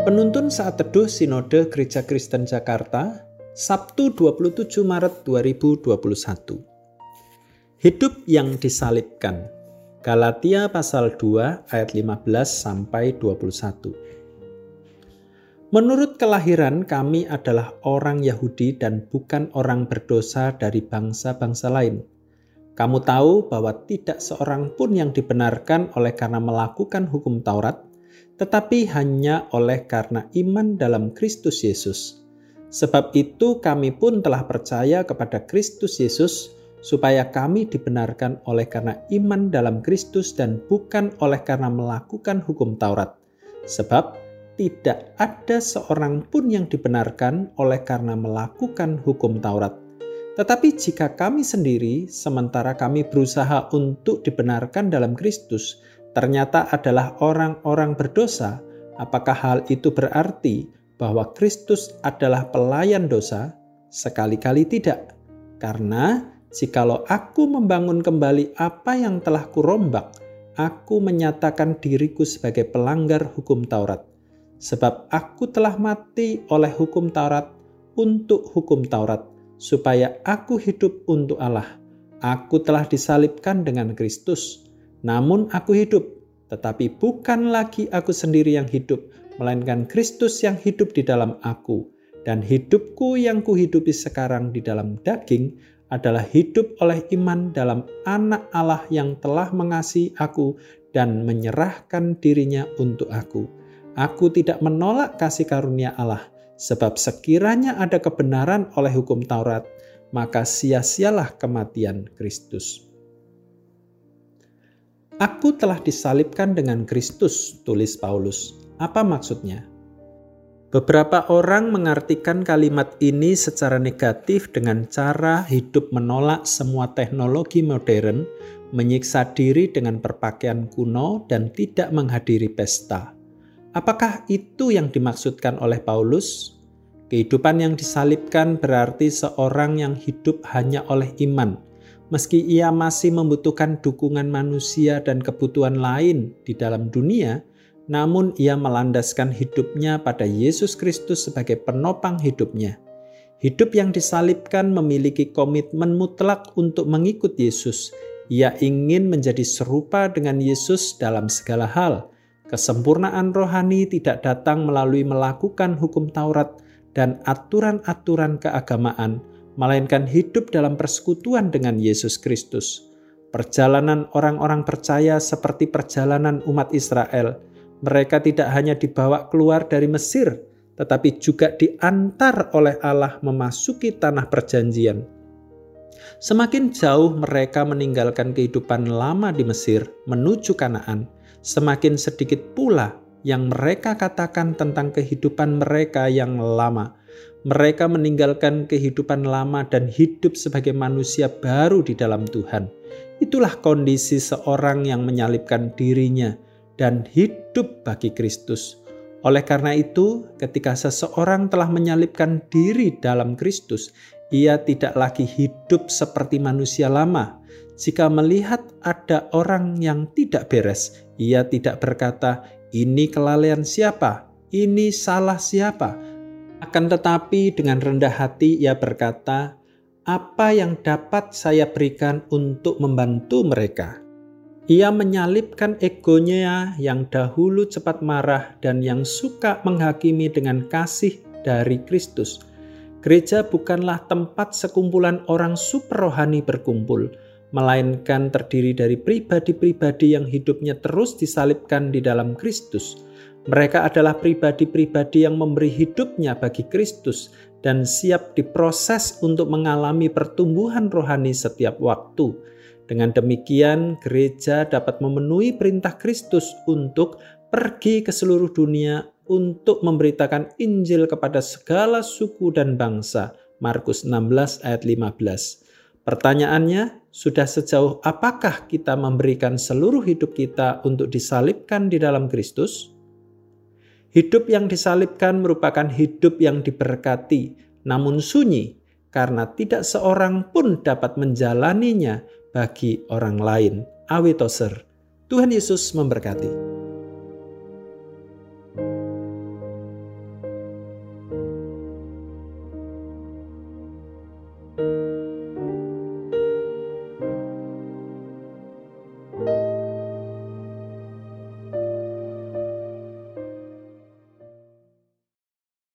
Renungan saat teduh Sinode Gereja Kristen Jakarta, Sabtu 27 Maret 2021. Hidup yang disalibkan. Galatia pasal 2 ayat 15 sampai 21. Menurut kelahiran kami adalah orang Yahudi dan bukan orang berdosa dari bangsa-bangsa lain. Kamu tahu bahwa tidak seorang pun yang dibenarkan oleh karena melakukan hukum Taurat, tetapi hanya oleh karena iman dalam Kristus Yesus. Sebab itu, kami pun telah percaya kepada Kristus Yesus, supaya kami dibenarkan oleh karena iman dalam Kristus dan bukan oleh karena melakukan hukum Taurat. Sebab tidak ada seorang pun yang dibenarkan oleh karena melakukan hukum Taurat. Tetapi jika kami sendiri, sementara kami berusaha untuk dibenarkan dalam Kristus, ternyata adalah orang-orang berdosa, apakah hal itu berarti bahwa Kristus adalah pelayan dosa? Sekali-kali tidak. Karena jikalau aku membangun kembali apa yang telah kurombak, aku menyatakan diriku sebagai pelanggar hukum Taurat. Sebab aku telah mati oleh hukum Taurat untuk hukum Taurat, supaya aku hidup untuk Allah. Aku telah disalibkan dengan Kristus namun aku hidup, tetapi bukan lagi aku sendiri yang hidup, melainkan Kristus yang hidup di dalam aku. Dan hidupku yang kuhidupi sekarang di dalam daging adalah hidup oleh iman dalam anak Allah yang telah mengasihi aku dan menyerahkan dirinya untuk aku. Aku tidak menolak kasih karunia Allah, sebab sekiranya ada kebenaran oleh hukum Taurat, maka sia-sialah kematian Kristus. Aku telah disalibkan dengan Kristus, tulis Paulus. Apa maksudnya? Beberapa orang mengartikan kalimat ini secara negatif dengan cara hidup menolak semua teknologi modern, menyiksa diri dengan berpakaian kuno, dan tidak menghadiri pesta. Apakah itu yang dimaksudkan oleh Paulus? Kehidupan yang disalibkan berarti seorang yang hidup hanya oleh iman, meski ia masih membutuhkan dukungan manusia dan kebutuhan lain di dalam dunia, namun ia melandaskan hidupnya pada Yesus Kristus sebagai penopang hidupnya. Hidup yang disalibkan memiliki komitmen mutlak untuk mengikut Yesus. Ia ingin menjadi serupa dengan Yesus dalam segala hal. Kesempurnaan rohani tidak datang melalui melakukan hukum Taurat dan aturan-aturan keagamaan, melainkan hidup dalam persekutuan dengan Yesus Kristus. Perjalanan orang-orang percaya seperti perjalanan umat Israel. Mereka tidak hanya dibawa keluar dari Mesir, tetapi juga diantar oleh Allah memasuki tanah perjanjian. Semakin jauh mereka meninggalkan kehidupan lama di Mesir menuju Kanaan, semakin sedikit pula yang mereka katakan tentang kehidupan mereka yang lama mereka meninggalkan kehidupan lama dan hidup sebagai manusia baru di dalam Tuhan. Itulah kondisi seorang yang menyalibkan dirinya dan hidup bagi Kristus. Oleh karena itu, ketika seseorang telah menyalibkan diri dalam Kristus, ia tidak lagi hidup seperti manusia lama. Jika melihat ada orang yang tidak beres, ia tidak berkata, "Ini kelalaian siapa? Ini salah siapa?" Akan tetapi dengan rendah hati ia berkata, apa yang dapat saya berikan untuk membantu mereka? Ia menyalipkan egonya yang dahulu cepat marah dan yang suka menghakimi dengan kasih dari Kristus. Gereja bukanlah tempat sekumpulan orang super rohani berkumpul, melainkan terdiri dari pribadi-pribadi yang hidupnya terus disalibkan di dalam Kristus mereka adalah pribadi-pribadi yang memberi hidupnya bagi Kristus dan siap diproses untuk mengalami pertumbuhan rohani setiap waktu. Dengan demikian, gereja dapat memenuhi perintah Kristus untuk pergi ke seluruh dunia untuk memberitakan Injil kepada segala suku dan bangsa. Markus 16 ayat 15. Pertanyaannya, sudah sejauh apakah kita memberikan seluruh hidup kita untuk disalibkan di dalam Kristus? Hidup yang disalibkan merupakan hidup yang diberkati, namun sunyi, karena tidak seorang pun dapat menjalaninya bagi orang lain. Awi Toser, Tuhan Yesus memberkati.